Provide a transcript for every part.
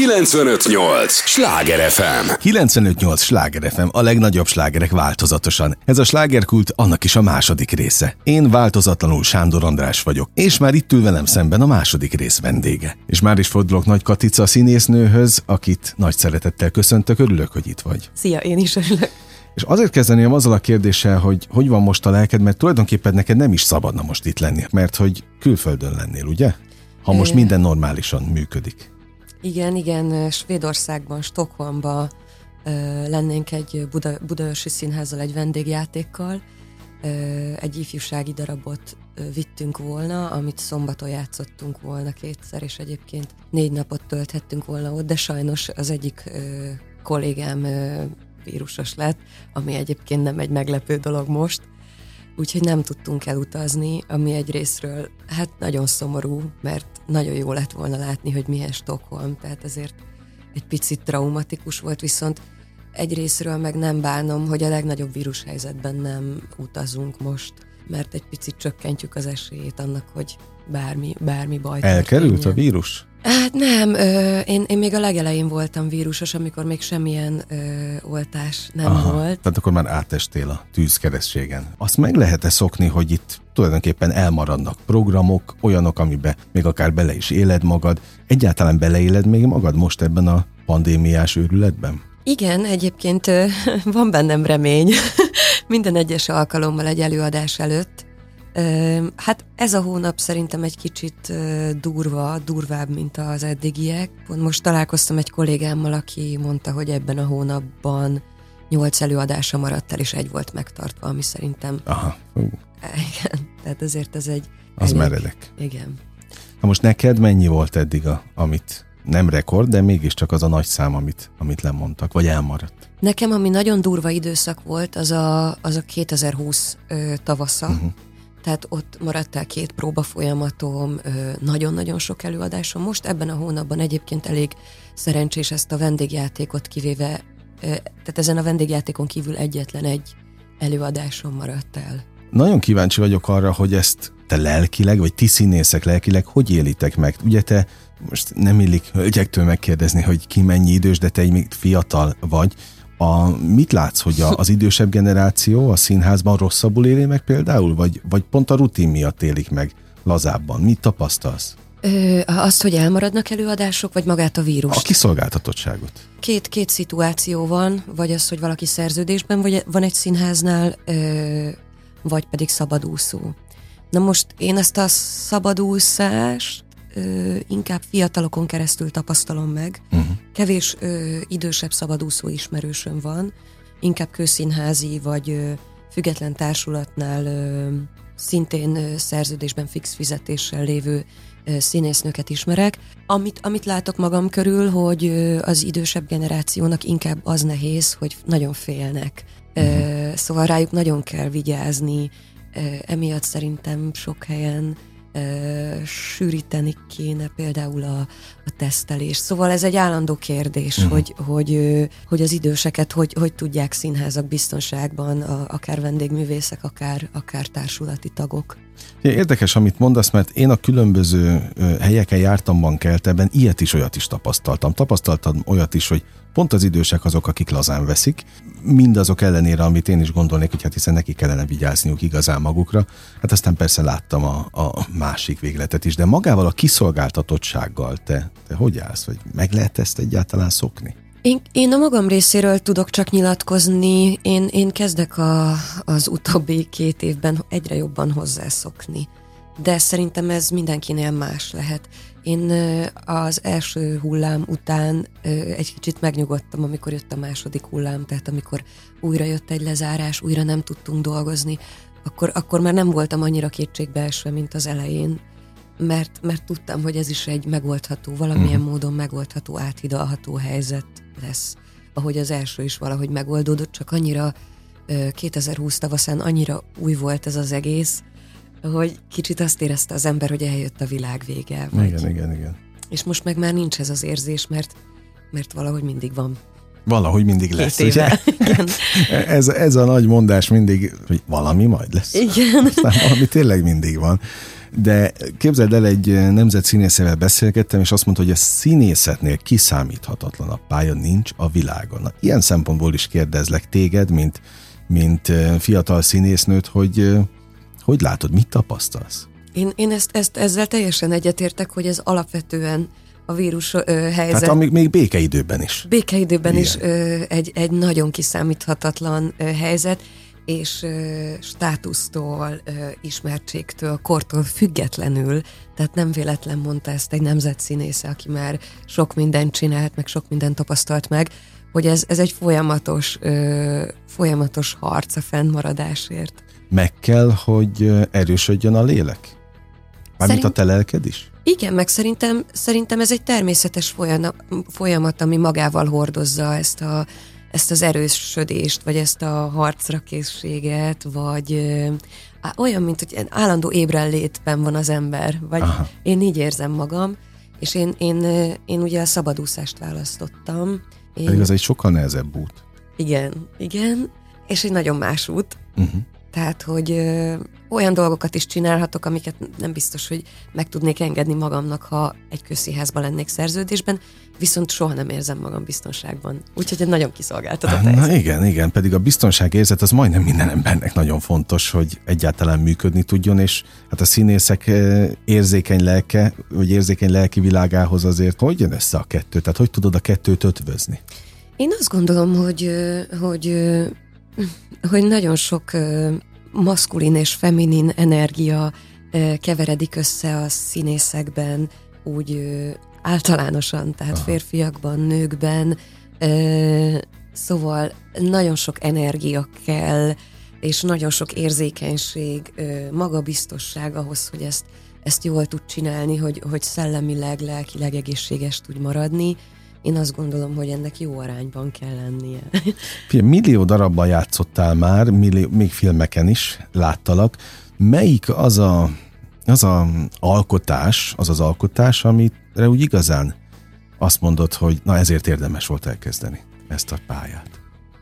958! Sláger FM! 958! Sláger FM, a legnagyobb slágerek változatosan. Ez a slágerkult annak is a második része. Én változatlanul Sándor András vagyok, és már itt ül velem szemben a második rész vendége. És már is fordulok Nagy Katica színésznőhöz, akit nagy szeretettel köszöntök, örülök, hogy itt vagy. Szia, én is örülök. És azért kezdeném azzal a kérdéssel, hogy hogy van most a lelked, mert tulajdonképpen neked nem is szabadna most itt lenni, mert hogy külföldön lennél, ugye? Ha most minden normálisan működik. Igen, igen, Svédországban, Stockholmban lennénk egy Buda, Budaörsi Színházzal egy vendégjátékkal. Egy ifjúsági darabot vittünk volna, amit szombaton játszottunk volna kétszer, és egyébként négy napot tölthettünk volna ott, de sajnos az egyik kollégám vírusos lett, ami egyébként nem egy meglepő dolog most, úgyhogy nem tudtunk elutazni, ami egy részről hát nagyon szomorú, mert nagyon jó lett volna látni, hogy milyen Stockholm, tehát ezért egy picit traumatikus volt, viszont egy részről meg nem bánom, hogy a legnagyobb vírushelyzetben nem utazunk most, mert egy picit csökkentjük az esélyét annak, hogy bármi, bármi baj Elkerült történjen. a vírus? Hát nem, ö, én, én még a legelején voltam vírusos, amikor még semmilyen ö, oltás nem Aha, volt. Tehát akkor már átestél a tűzkeresztségen. Azt meg lehet-e szokni, hogy itt tulajdonképpen elmaradnak programok, olyanok, amiben még akár bele is éled magad. Egyáltalán beleéled még magad most ebben a pandémiás őrületben? Igen, egyébként ö, van bennem remény. Minden egyes alkalommal egy előadás előtt Hát ez a hónap szerintem egy kicsit durva, durvább, mint az eddigiek. Pont most találkoztam egy kollégámmal, aki mondta, hogy ebben a hónapban nyolc előadása maradt el, és egy volt megtartva, ami szerintem... Aha. Igen, tehát ezért ez egy... Az elég, meredek. Igen. Na most neked mennyi volt eddig, a, amit nem rekord, de mégiscsak az a nagy szám, amit, amit lemondtak, vagy elmaradt? Nekem, ami nagyon durva időszak volt, az a, az a 2020 ö, tavasza, uh-huh tehát ott maradt el két próba folyamatom, nagyon-nagyon sok előadásom. Most ebben a hónapban egyébként elég szerencsés ezt a vendégjátékot kivéve, tehát ezen a vendégjátékon kívül egyetlen egy előadásom maradt el. Nagyon kíváncsi vagyok arra, hogy ezt te lelkileg, vagy ti színészek lelkileg hogy élitek meg? Ugye te most nem illik hölgyektől megkérdezni, hogy ki mennyi idős, de te még fiatal vagy, a, mit látsz, hogy a, az idősebb generáció a színházban rosszabbul éli meg például, vagy, vagy pont a rutin miatt élik meg lazábban? Mit tapasztalsz? Ö, azt, hogy elmaradnak előadások, vagy magát a vírus? A kiszolgáltatottságot. Két, két szituáció van, vagy az, hogy valaki szerződésben vagy van egy színháznál, ö, vagy pedig szabadúszó. Na most én ezt a szabadúszást ö, inkább fiatalokon keresztül tapasztalom meg. Uh-huh. Kevés ö, idősebb szabadúszó ismerősöm van, inkább közszínházi vagy ö, független társulatnál ö, szintén ö, szerződésben fix fizetéssel lévő ö, színésznőket ismerek. Amit, amit látok magam körül, hogy ö, az idősebb generációnak inkább az nehéz, hogy nagyon félnek. Uh-huh. Ö, szóval rájuk nagyon kell vigyázni, ö, emiatt szerintem sok helyen sűríteni kéne például a, a tesztelés. Szóval ez egy állandó kérdés, uh-huh. hogy, hogy, hogy az időseket hogy, hogy tudják színházak biztonságban, a, akár vendégművészek, akár, akár társulati tagok. Érdekes, amit mondasz, mert én a különböző helyeken jártam bankelteben, ilyet is, olyat is tapasztaltam. Tapasztaltam olyat is, hogy pont az idősek azok, akik lazán veszik, mindazok ellenére, amit én is gondolnék, hogy hát hiszen neki kellene vigyázniuk igazán magukra. Hát aztán persze láttam a, a másik végletet is, de magával a kiszolgáltatottsággal te, te hogy állsz, vagy meg lehet ezt egyáltalán szokni? Én, én a magam részéről tudok csak nyilatkozni, én, én kezdek a, az utóbbi két évben egyre jobban hozzászokni. De szerintem ez mindenkinél más lehet. Én az első hullám után egy kicsit megnyugodtam, amikor jött a második hullám, tehát amikor újra jött egy lezárás, újra nem tudtunk dolgozni, akkor, akkor már nem voltam annyira kétségbeesve, mint az elején, mert, mert tudtam, hogy ez is egy megoldható, valamilyen uh-huh. módon megoldható, áthidalható helyzet lesz, ahogy az első is valahogy megoldódott, csak annyira 2020 tavaszán annyira új volt ez az egész, hogy kicsit azt érezte az ember, hogy eljött a világ vége. Vagy... Igen, igen, igen. És most meg már nincs ez az érzés, mert, mert valahogy mindig van Valahogy mindig lesz, ugye? Igen. Ez, ez a nagy mondás mindig, hogy valami majd lesz. Igen. Aztán valami tényleg mindig van. De képzeld el, egy nemzet színészével beszélgettem, és azt mondta, hogy a színészetnél kiszámíthatatlanabb pálya nincs a világon. Na, ilyen szempontból is kérdezlek téged, mint, mint fiatal színésznőt, hogy hogy látod, mit tapasztalsz? Én, én ezt, ezt, ezzel teljesen egyetértek, hogy ez alapvetően a vírus ö, helyzet. Tehát amíg még békeidőben is. Békeidőben Igen. is ö, egy, egy nagyon kiszámíthatatlan ö, helyzet, és ö, státusztól, ö, ismertségtől, kortól függetlenül, tehát nem véletlen mondta ezt egy nemzetszínésze, aki már sok mindent csinált, meg sok mindent tapasztalt meg, hogy ez, ez egy folyamatos, ö, folyamatos harc a fennmaradásért. Meg kell, hogy erősödjön a lélek? Mármint Szerint... a te lelked is? Igen, meg szerintem, szerintem ez egy természetes folyamat, ami magával hordozza ezt, a, ezt az erősödést, vagy ezt a harcra készséget, vagy ö, olyan, mint hogy állandó ébrenlétben van az ember, vagy Aha. én így érzem magam, és én, én, én ugye a szabadúszást választottam. Én... Pedig az egy sokkal nehezebb út. Igen, igen, és egy nagyon más út. Uh-huh. Tehát, hogy ö, olyan dolgokat is csinálhatok, amiket nem biztos, hogy meg tudnék engedni magamnak, ha egy közszínházban lennék szerződésben, viszont soha nem érzem magam biztonságban. Úgyhogy egy nagyon kiszolgáltatott Na helyzet. igen, igen, pedig a biztonságérzet az majdnem minden embernek nagyon fontos, hogy egyáltalán működni tudjon, és hát a színészek érzékeny lelke, vagy érzékeny lelki világához azért hogy jön össze a kettő? Tehát hogy tudod a kettőt ötvözni? Én azt gondolom, hogy, hogy hogy nagyon sok maszkulin és feminin energia keveredik össze a színészekben, úgy általánosan, tehát Aha. férfiakban, nőkben, szóval nagyon sok energia kell, és nagyon sok érzékenység, magabiztosság ahhoz, hogy ezt, ezt jól tud csinálni, hogy, hogy szellemileg, lelkileg egészséges tud maradni én azt gondolom, hogy ennek jó arányban kell lennie. Millió darabban játszottál már, millió, még filmeken is láttalak. Melyik az a, az a alkotás, az az alkotás, amire úgy igazán azt mondod, hogy na ezért érdemes volt elkezdeni ezt a pályát?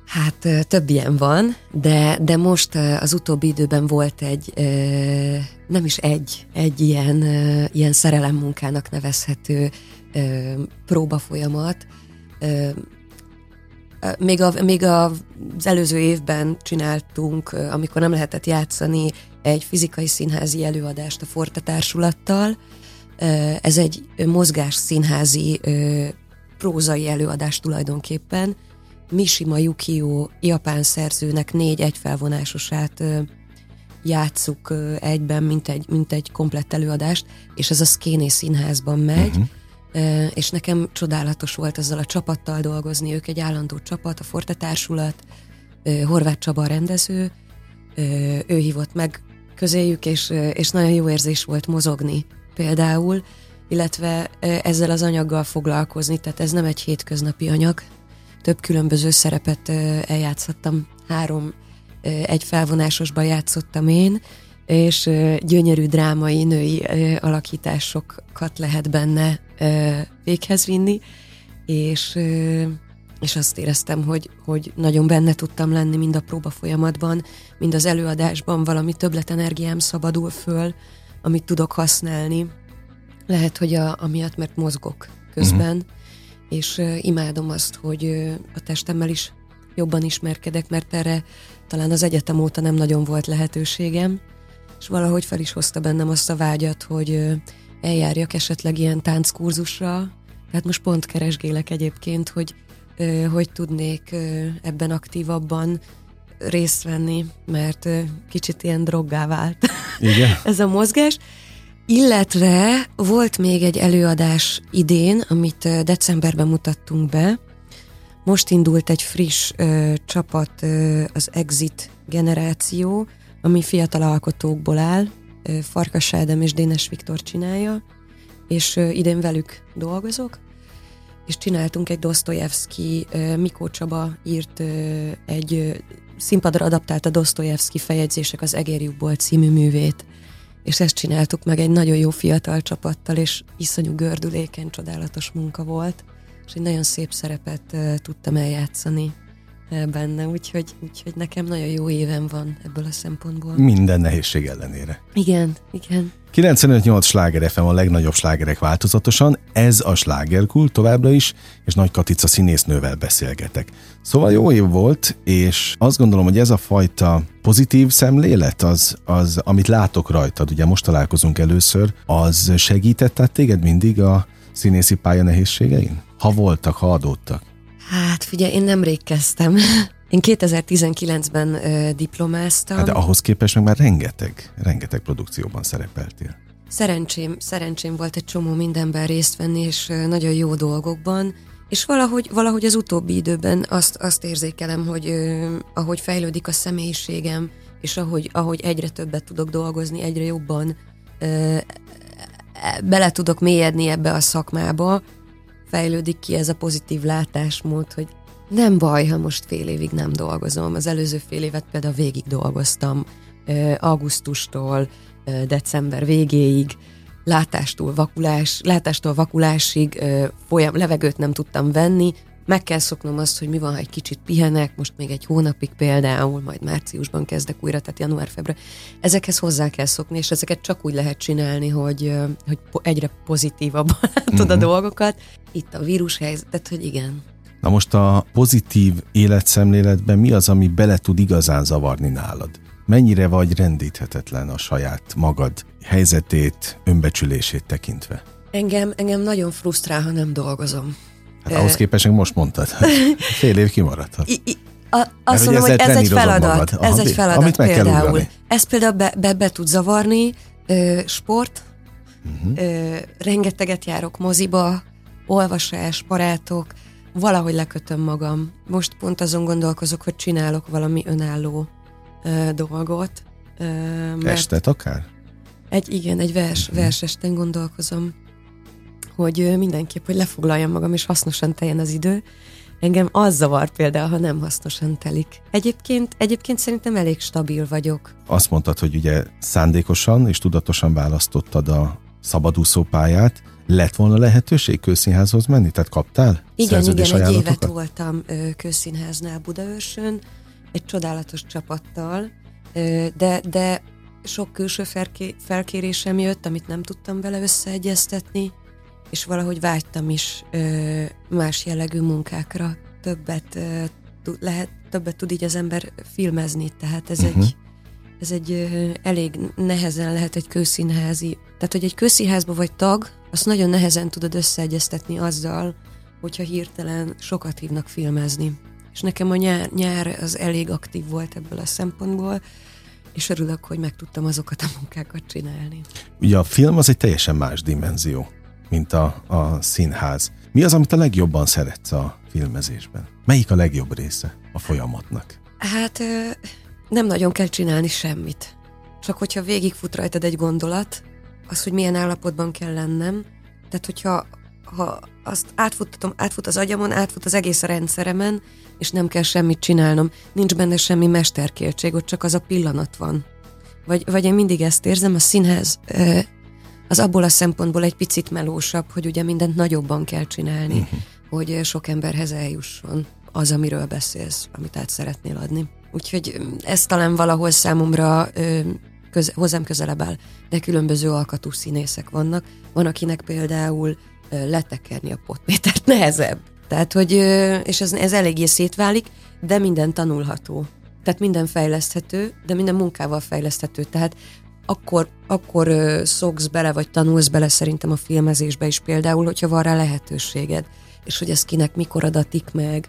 Hát több ilyen van, de, de most az utóbbi időben volt egy, nem is egy, egy ilyen, ilyen szerelemmunkának nevezhető próbafolyamat. Még, a, még az előző évben csináltunk, amikor nem lehetett játszani, egy fizikai színházi előadást a Forte Társulattal. Ez egy mozgás színházi prózai előadás tulajdonképpen. Mishima Yukio japán szerzőnek négy egyfelvonásosát játsszuk egyben, mint egy, mint egy komplett előadást, és ez a Szkéné színházban megy. Uh-huh és nekem csodálatos volt ezzel a csapattal dolgozni, ők egy állandó csapat, a Forte Társulat, Horváth Csaba a rendező, ő hívott meg közéjük, és, és nagyon jó érzés volt mozogni például, illetve ezzel az anyaggal foglalkozni, tehát ez nem egy hétköznapi anyag, több különböző szerepet eljátszottam, három egy felvonásosban játszottam én, és gyönyörű drámai női alakításokat lehet benne véghez vinni, és, és azt éreztem, hogy, hogy nagyon benne tudtam lenni mind a próba folyamatban, mind az előadásban valami többletenergiám szabadul föl, amit tudok használni. Lehet, hogy a, amiatt, mert mozgok közben, uh-huh. És imádom azt, hogy a testemmel is jobban ismerkedek, mert erre talán az egyetem óta nem nagyon volt lehetőségem, és valahogy fel is hozta bennem azt a vágyat, hogy eljárjak esetleg ilyen tánckurzusra. Tehát most pont keresgélek egyébként, hogy hogy tudnék ebben aktívabban részt venni, mert kicsit ilyen droggá vált Igen? ez a mozgás. Illetve volt még egy előadás idén, amit decemberben mutattunk be. Most indult egy friss ö, csapat, ö, az Exit generáció, ami fiatal alkotókból áll, Farkas Ádám és Dénes Viktor csinálja, és idén velük dolgozok, és csináltunk egy Dostoyevsky, Mikó Csaba írt egy színpadra adaptált a Dostoyevsky fejegyzések az Egérjukból című művét, és ezt csináltuk meg egy nagyon jó fiatal csapattal, és iszonyú gördülékeny, csodálatos munka volt. és egy nagyon szép szerepet tudtam eljátszani benne, úgyhogy, úgyhogy nekem nagyon jó évem van ebből a szempontból. Minden nehézség ellenére. Igen, igen. 95-8 sláger FM a legnagyobb slágerek változatosan, ez a slágerkult továbbra is, és Nagy Katica színésznővel beszélgetek. Szóval jó év volt, és azt gondolom, hogy ez a fajta pozitív szemlélet, az, az amit látok rajtad, ugye most találkozunk először, az segített tehát téged mindig a színészi pálya nehézségein? Ha voltak, ha adódtak? Hát figyelj, én nemrég kezdtem. Én 2019-ben ö, diplomáztam. Hát de ahhoz képest meg már rengeteg, rengeteg produkcióban szerepeltél. Szerencsém, szerencsém volt egy csomó mindenben részt venni, és nagyon jó dolgokban, és valahogy, valahogy az utóbbi időben azt, azt érzékelem, hogy ö, ahogy fejlődik a személyiségem, és ahogy, ahogy egyre többet tudok dolgozni, egyre jobban ö, bele tudok mélyedni ebbe a szakmába, fejlődik ki ez a pozitív látásmód, hogy nem baj, ha most fél évig nem dolgozom. Az előző fél évet például végig dolgoztam, augusztustól december végéig, látástól, vakulás, látástól vakulásig folyam, levegőt nem tudtam venni, meg kell szoknom azt, hogy mi van, ha egy kicsit pihenek, most még egy hónapig például, majd márciusban kezdek újra, tehát január-február. Ezekhez hozzá kell szokni, és ezeket csak úgy lehet csinálni, hogy, hogy egyre pozitívabban látod uh-huh. a mhm. dolgokat. Itt a vírushelyzet, tehát hogy igen. Na most a pozitív életszemléletben mi az, ami bele tud igazán zavarni nálad? Mennyire vagy rendíthetetlen a saját magad helyzetét, önbecsülését tekintve? Engem, engem nagyon frusztrál, ha nem dolgozom. Hát ahhoz képest most mondtad. Fél év kimaradhat. I, I, a, azt mondom, hogy ez egy feladat. Aha, ez egy feladat amit meg például. Kell ez például be, be, be tud zavarni. Ö, sport, uh-huh. ö, rengeteget járok moziba, olvasás, barátok, valahogy lekötöm magam. Most pont azon gondolkozok, hogy csinálok valami önálló ö, dolgot. Ö, Estet akár? Egy, igen, egy vers, uh-huh. versesten gondolkozom hogy mindenképp, hogy lefoglaljam magam, és hasznosan teljen az idő. Engem az zavar például, ha nem hasznosan telik. Egyébként, egyébként szerintem elég stabil vagyok. Azt mondtad, hogy ugye szándékosan és tudatosan választottad a szabadúszó pályát. Lett volna lehetőség közszínházhoz menni? Tehát kaptál Igen, igen, egy évet voltam közszínháznál Budaörsön, egy csodálatos csapattal, de, de sok külső felkérésem jött, amit nem tudtam vele összeegyeztetni, és valahogy vágytam is ö, más jellegű munkákra. Többet ö, lehet, többet tud így az ember filmezni, tehát ez uh-huh. egy ez egy ö, elég nehezen lehet egy kőszínházi, tehát hogy egy kőszínházba vagy tag, azt nagyon nehezen tudod összeegyeztetni azzal, hogyha hirtelen sokat hívnak filmezni. És nekem a nyár, nyár az elég aktív volt ebből a szempontból, és örülök, hogy meg tudtam azokat a munkákat csinálni. Ugye a film az egy teljesen más dimenzió mint a, a színház. Mi az, amit a legjobban szeretsz a filmezésben? Melyik a legjobb része a folyamatnak? Hát nem nagyon kell csinálni semmit. Csak hogyha végigfut rajtad egy gondolat, az, hogy milyen állapotban kell lennem, tehát hogyha ha azt átfuttatom, átfut az agyamon, átfut az egész rendszeremen, és nem kell semmit csinálnom, nincs benne semmi mesterkéltség, ott csak az a pillanat van. Vagy, vagy én mindig ezt érzem, a színház az abból a szempontból egy picit melósabb, hogy ugye mindent nagyobban kell csinálni, uh-huh. hogy sok emberhez eljusson az, amiről beszélsz, amit át szeretnél adni. Úgyhogy ez talán valahol számomra köze, hozzám közelebb áll, de különböző alkatú színészek vannak. Van, akinek például letekerni a potmétert nehezebb. Tehát, hogy, és ez, ez eléggé szétválik, de minden tanulható. Tehát minden fejleszthető, de minden munkával fejleszthető. Tehát akkor, akkor szoksz bele, vagy tanulsz bele szerintem a filmezésbe is például, hogyha van rá lehetőséged. És hogy ez kinek mikor adatik meg,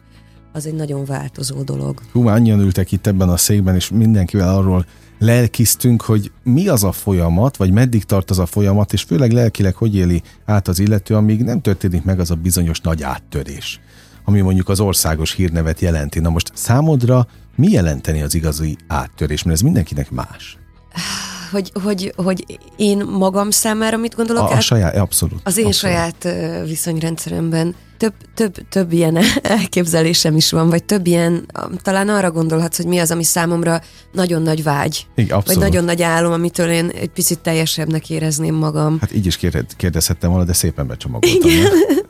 az egy nagyon változó dolog. Hú, annyian ültek itt ebben a székben, és mindenkivel arról lelkiztünk, hogy mi az a folyamat, vagy meddig tart az a folyamat, és főleg lelkileg hogy éli át az illető, amíg nem történik meg az a bizonyos nagy áttörés, ami mondjuk az országos hírnevet jelenti. Na most számodra mi jelenteni az igazi áttörés, mert ez mindenkinek más? hogy, hogy, hogy én magam számára mit gondolok a? A saját, abszolút. Az én abszolút. saját viszonyrendszeremben több, több, több ilyen elképzelésem is van, vagy több ilyen, talán arra gondolhatsz, hogy mi az, ami számomra nagyon nagy vágy. Igen, abszolút. Vagy nagyon nagy álom, amitől én egy picit teljesebbnek érezném magam. Hát így is kérdezhettem volna, de szépen becsomagoltam. Igen.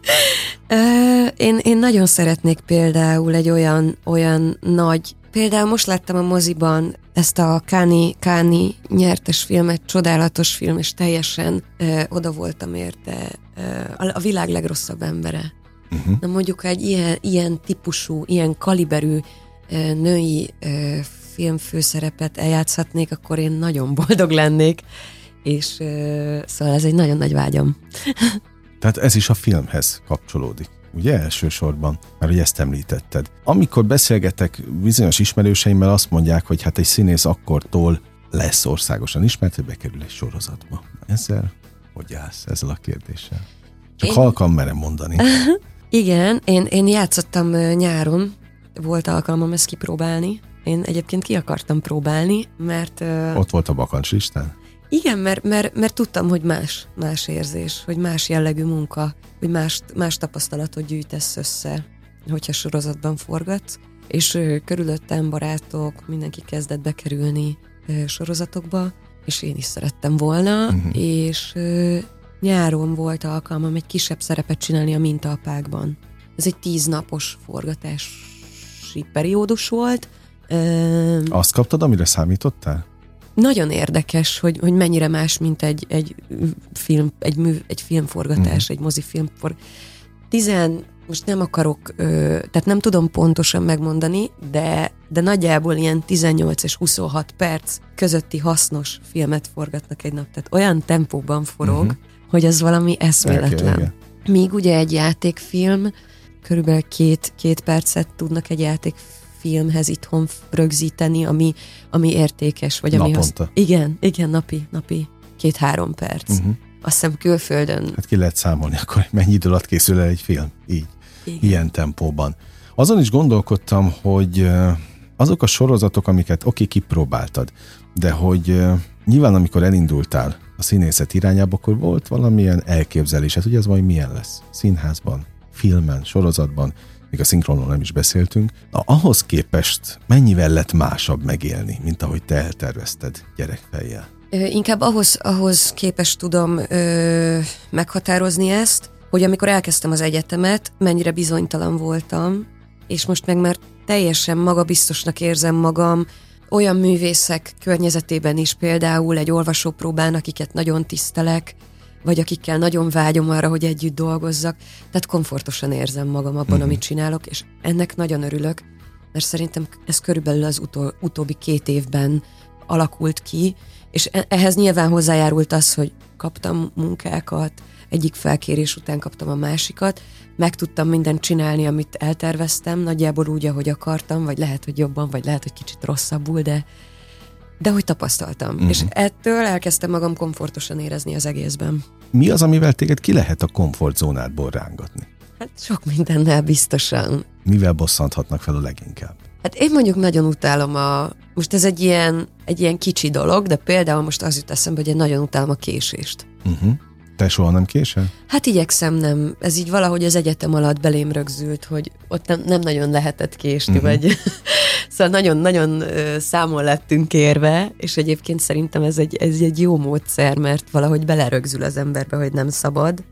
én, én nagyon szeretnék például egy olyan, olyan nagy Például most láttam a moziban ezt a Káni, Káni nyertes filmet, csodálatos film, és teljesen ö, oda voltam érte. Ö, a, a világ legrosszabb embere. Uh-huh. Na mondjuk, egy ilyen, ilyen típusú, ilyen kaliberű ö, női ö, filmfőszerepet eljátszhatnék, akkor én nagyon boldog lennék, és ö, szóval ez egy nagyon nagy vágyam. Tehát ez is a filmhez kapcsolódik ugye elsősorban, mert hogy ezt említetted. Amikor beszélgetek bizonyos ismerőseimmel, azt mondják, hogy hát egy színész akkortól lesz országosan ismert, hogy bekerül egy sorozatba. Ezzel hogy állsz ezzel a kérdéssel? Csak én... halkan merem mondani. Igen, én, én játszottam nyáron, volt alkalmam ezt kipróbálni. Én egyébként ki akartam próbálni, mert... Ott volt a bakancs listán? Igen, mert, mert, mert tudtam, hogy más, más érzés, hogy más jellegű munka, hogy más, más tapasztalatot gyűjtesz össze, hogyha sorozatban forgatsz, és körülöttem barátok, mindenki kezdett bekerülni sorozatokba, és én is szerettem volna, uh-huh. és nyáron volt alkalmam egy kisebb szerepet csinálni a mintapákban. Ez egy tíznapos forgatási periódus volt. Azt kaptad, amire számítottál? Nagyon érdekes, hogy, hogy mennyire más, mint egy, egy film, egy, mű, egy filmforgatás, mm. egy mozifilm. Tizen, most nem akarok, ö, tehát nem tudom pontosan megmondani, de, de nagyjából ilyen 18 és 26 perc közötti hasznos filmet forgatnak egy nap. Tehát olyan tempóban forog, mm-hmm. hogy az valami eszméletlen. Míg ugye egy játékfilm körülbelül két, két percet tudnak egy játékfilm filmhez itthon rögzíteni, ami, ami értékes, vagy ami Naponta. Az, igen, igen, napi, napi két-három perc. Uh-huh. Azt hiszem külföldön. Hát ki lehet számolni akkor, mennyi idő alatt készül el egy film, így, igen. ilyen tempóban. Azon is gondolkodtam, hogy azok a sorozatok, amiket oké, kipróbáltad, de hogy nyilván amikor elindultál a színészet irányába, akkor volt valamilyen elképzelésed, hogy ez majd milyen lesz színházban, filmen, sorozatban, még a szinkronról nem is beszéltünk. Na, ahhoz képest mennyivel lett másabb megélni, mint ahogy te eltervezted gyerekfejjel? Inkább ahhoz, ahhoz képes tudom ö, meghatározni ezt, hogy amikor elkezdtem az egyetemet, mennyire bizonytalan voltam, és most meg már teljesen magabiztosnak érzem magam, olyan művészek környezetében is, például egy olvasópróbán, akiket nagyon tisztelek, vagy akikkel nagyon vágyom arra, hogy együtt dolgozzak. Tehát komfortosan érzem magam abban, uh-huh. amit csinálok, és ennek nagyon örülök, mert szerintem ez körülbelül az utol, utóbbi két évben alakult ki, és e-, ehhez nyilván hozzájárult az, hogy kaptam munkákat, egyik felkérés után kaptam a másikat, meg tudtam mindent csinálni, amit elterveztem, nagyjából úgy, ahogy akartam, vagy lehet, hogy jobban, vagy lehet, hogy kicsit rosszabbul, de, de hogy tapasztaltam. Uh-huh. És ettől elkezdtem magam komfortosan érezni az egészben. Mi az, amivel téged ki lehet a komfortzónádból rángatni? Hát sok mindennel biztosan. Mivel bosszanthatnak fel a leginkább? Hát én mondjuk nagyon utálom a... Most ez egy ilyen, egy ilyen kicsi dolog, de például most az jut eszembe, hogy én nagyon utálom a késést. Uh-huh. Te soha nem késel? Hát igyekszem nem. Ez így valahogy az egyetem alatt belém rögzült, hogy ott nem, nem nagyon lehetett késni, uh-huh. vagy szóval nagyon-nagyon számol lettünk érve, és egyébként szerintem ez egy, ez egy jó módszer, mert valahogy belerögzül az emberbe, hogy nem szabad.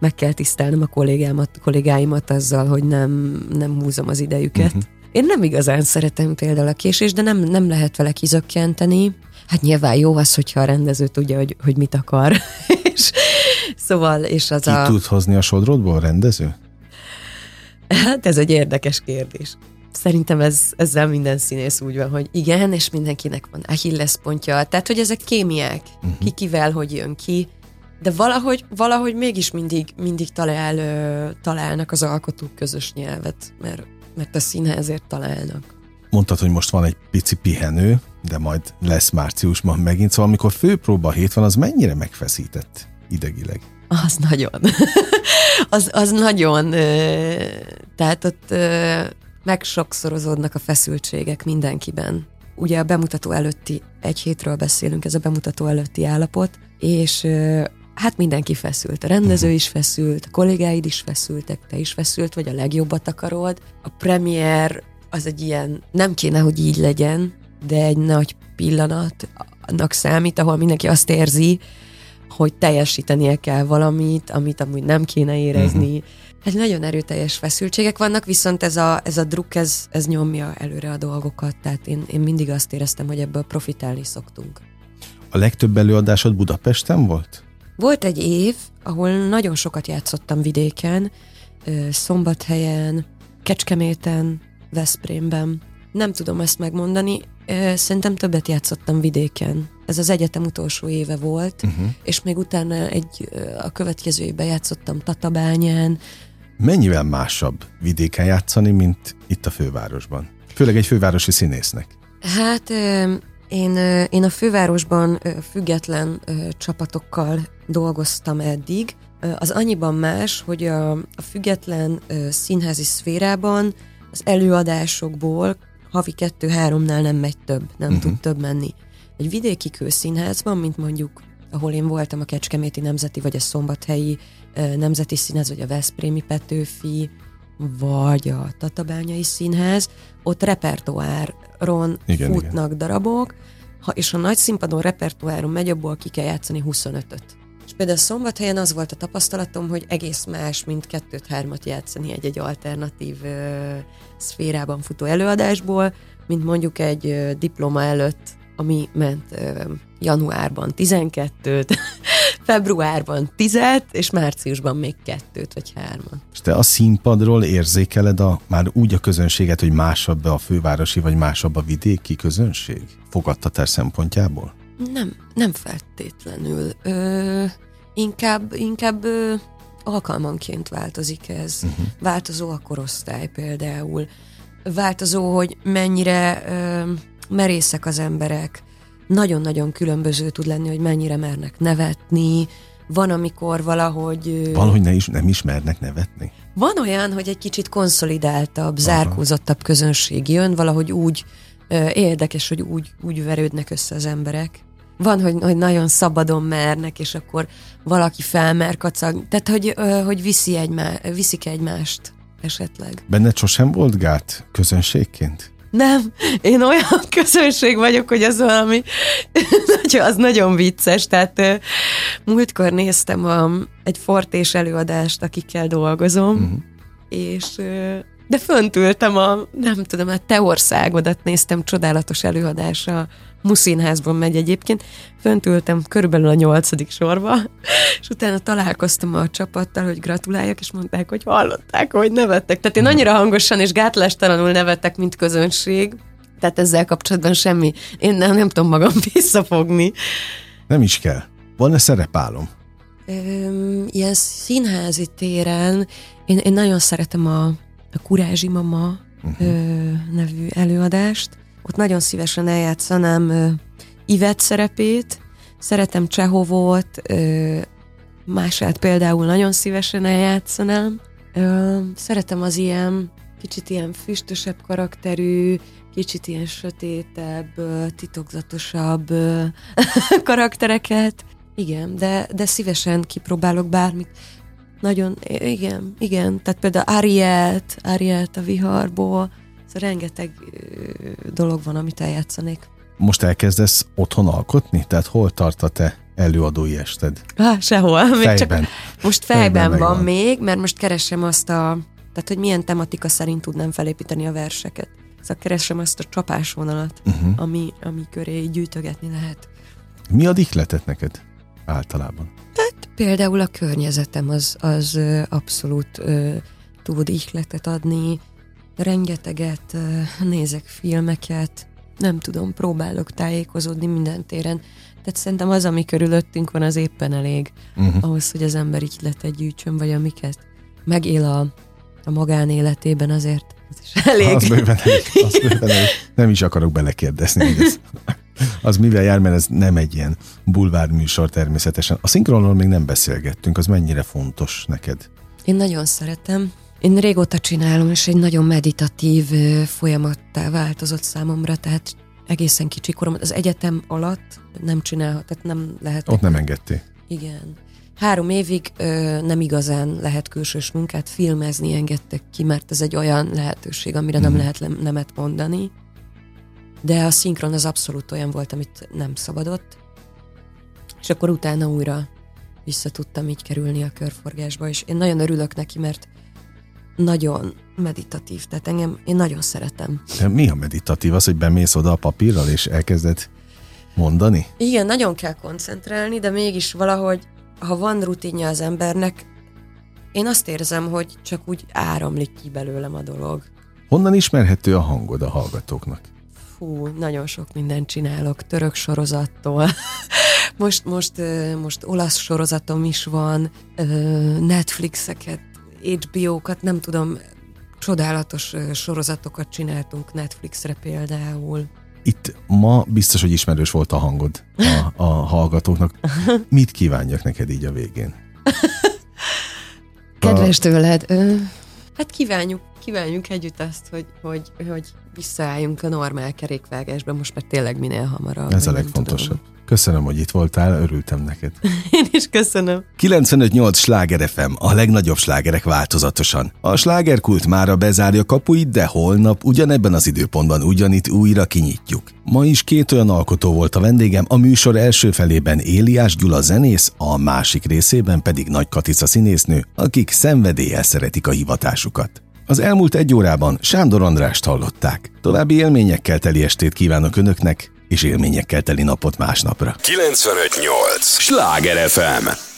Meg kell tisztelnem a kollégámat, kollégáimat azzal, hogy nem, nem húzom az idejüket. Uh-huh. Én nem igazán szeretem például a késést, de nem, nem lehet vele kizökkenteni. Hát nyilván jó az, hogyha a rendező tudja, hogy, hogy mit akar. és, szóval, és az Ki a... tud hozni a sodrodból a rendező? Hát ez egy érdekes kérdés. Szerintem ez, ezzel minden színész úgy van, hogy igen, és mindenkinek van Achilles pontja. Tehát, hogy ezek kémiák. Uh-huh. Ki kivel, hogy jön ki. De valahogy, valahogy mégis mindig, mindig talál, találnak az alkotók közös nyelvet, mert, mert a színházért találnak. Mondtad, hogy most van egy pici pihenő, de majd lesz márciusban megint, szóval amikor főpróba hét van, az mennyire megfeszített idegileg? Az nagyon. az, az nagyon. Tehát ott megsokszorozódnak a feszültségek mindenkiben. Ugye a bemutató előtti, egy hétről beszélünk, ez a bemutató előtti állapot, és Hát mindenki feszült. A rendező is feszült, a kollégáid is feszültek, te is feszült, vagy a legjobbat akarod. A premier az egy ilyen, nem kéne, hogy így legyen, de egy nagy pillanat annak számít, ahol mindenki azt érzi, hogy teljesítenie kell valamit, amit amúgy nem kéne érezni. Uh-huh. Hát nagyon erőteljes feszültségek vannak, viszont ez a, ez a druk, ez, ez nyomja előre a dolgokat, tehát én, én mindig azt éreztem, hogy ebből profitálni szoktunk. A legtöbb előadásod Budapesten volt? Volt egy év, ahol nagyon sokat játszottam vidéken, Szombathelyen, Kecskeméten, Veszprémben. Nem tudom ezt megmondani, szerintem többet játszottam vidéken. Ez az egyetem utolsó éve volt, uh-huh. és még utána egy, a következő évben játszottam Tatabányán. Mennyivel másabb vidéken játszani, mint itt a fővárosban? Főleg egy fővárosi színésznek. Hát én, én a fővárosban független csapatokkal dolgoztam eddig. Az annyiban más, hogy a, a független színházi szférában az előadásokból havi kettő-háromnál nem megy több, nem uh-huh. tud több menni. Egy vidéki kőszínházban, mint mondjuk, ahol én voltam a Kecskeméti Nemzeti, vagy a Szombathelyi Nemzeti Színház, vagy a Veszprémi Petőfi, vagy a Tatabányai Színház, ott repertoáron igen, futnak igen. darabok, ha, és a nagy színpadon repertoáron megy, abból ki kell játszani 25-öt. És például szombathelyen az volt a tapasztalatom, hogy egész más, mint kettőt-hármat játszani egy-egy alternatív ö, szférában futó előadásból, mint mondjuk egy ö, diploma előtt, ami ment ö, januárban 12-t, februárban 10 és márciusban még kettőt vagy hárman. És te a színpadról érzékeled a, már úgy a közönséget, hogy másabb a fővárosi, vagy másabb a vidéki közönség? Fogadtatás szempontjából? Nem, nem feltétlenül. Ö, inkább, inkább ö, alkalmanként változik ez. Uh-huh. Változó a korosztály például. Változó, hogy mennyire ö, merészek az emberek. Nagyon-nagyon különböző tud lenni, hogy mennyire mernek nevetni. Van, amikor valahogy... Van, hogy ne is, nem ismernek nevetni? Van olyan, hogy egy kicsit konszolidáltabb, Aha. zárkózottabb közönség jön, valahogy úgy érdekes, hogy úgy, úgy verődnek össze az emberek. Van, hogy, hogy nagyon szabadon mernek, és akkor valaki felmer kacag. Tehát, hogy, hogy viszi egymá, viszik egymást esetleg. Benned sosem volt gát közönségként? Nem, én olyan közönség vagyok, hogy az valami, az nagyon vicces, tehát múltkor néztem a, egy fortés előadást, akikkel dolgozom, uh-huh. és de fönt ültem a, nem tudom, a te országodat néztem, csodálatos előadás a Muszínházban megy egyébként. Fönt ültem körülbelül a nyolcadik sorba, és utána találkoztam a csapattal, hogy gratuláljak, és mondták, hogy hallották, hogy nevettek. Tehát én annyira hangosan és gátlástalanul nevettek, mint közönség, tehát ezzel kapcsolatban semmi. Én nem, nem tudom magam visszafogni. Nem is kell. Van-e szerepálom? Öm, ilyen színházi téren én, én nagyon szeretem a a Kurázsi Mama uh-huh. ö, nevű előadást. Ott nagyon szívesen eljátszanám ö, Ivet szerepét, szeretem Csehovot, ö, mását például nagyon szívesen eljátszanám. Ö, szeretem az ilyen kicsit ilyen füstösebb karakterű, kicsit ilyen sötétebb, titokzatosabb karaktereket. Igen, de, de szívesen kipróbálok bármit. Nagyon, igen, igen. Tehát például Arielt, Arielt a viharból, szóval rengeteg dolog van, amit eljátszanék. Most elkezdesz otthon alkotni? Tehát hol tart a te előadói ested? Há, sehol. Még fejben. Csak most fejben, fejben van, van még, mert most keresem azt a, tehát hogy milyen tematika szerint tudnám felépíteni a verseket. Szóval keresem azt a csapásvonalat, uh-huh. ami, ami köré gyűjtögetni lehet. Mi ad ihletet neked általában? Hát például a környezetem az, az abszolút ö, tud ihletet adni, rengeteget nézek filmeket, nem tudom, próbálok tájékozódni minden téren. Tehát szerintem az, ami körülöttünk van, az éppen elég uh-huh. ahhoz, hogy az ember ihletet gyűjtsön, vagy amiket megél a, a magánéletében azért. Az is elég. Az bőven elég. Az bőven elég. Nem is akarok belekérdezni, hogy ez az mivel jár, mert ez nem egy ilyen bulvár műsor természetesen. A szinkronról még nem beszélgettünk, az mennyire fontos neked? Én nagyon szeretem. Én régóta csinálom, és egy nagyon meditatív folyamattá változott számomra, tehát egészen kicsi korom. Az egyetem alatt nem csinálhat, tehát nem lehet. Ott nem engedték. Igen. három évig ö, nem igazán lehet külsős munkát filmezni, engedtek ki, mert ez egy olyan lehetőség, amire nem lehet le- nemet mondani. De a szinkron az abszolút olyan volt, amit nem szabadott. És akkor utána újra vissza tudtam így kerülni a körforgásba, és én nagyon örülök neki, mert nagyon meditatív, tehát engem, én nagyon szeretem. De mi a meditatív? Az, hogy bemész oda a papírral, és elkezded mondani? Igen, nagyon kell koncentrálni, de mégis valahogy, ha van rutinja az embernek, én azt érzem, hogy csak úgy áramlik ki belőlem a dolog. Honnan ismerhető a hangod a hallgatóknak? Fú, nagyon sok mindent csinálok, török sorozattól. most, most, most olasz sorozatom is van, Netflixeket, HBO-kat, nem tudom, csodálatos sorozatokat csináltunk Netflixre például. Itt ma biztos, hogy ismerős volt a hangod a, a hallgatóknak. Mit kívánjak neked így a végén? Kedves tőled. Hát kívánjuk, kívánjuk együtt azt, hogy, hogy, hogy visszaálljunk a normál kerékvágásba, most már tényleg minél hamarabb. Ez a legfontosabb. tudom. Köszönöm, hogy itt voltál, örültem neked. Én is köszönöm. 95.8 Sláger FM, a legnagyobb slágerek változatosan. A slágerkult mára bezárja kapuit, de holnap ugyanebben az időpontban ugyanitt újra kinyitjuk. Ma is két olyan alkotó volt a vendégem, a műsor első felében Éliás Gyula zenész, a másik részében pedig Nagy Katica színésznő, akik szenvedéllyel szeretik a hivatásukat. Az elmúlt egy órában Sándor Andrást hallották. További élményekkel teli estét kívánok Önöknek, és élményekkel teli napot másnapra. 958! Sláger FM!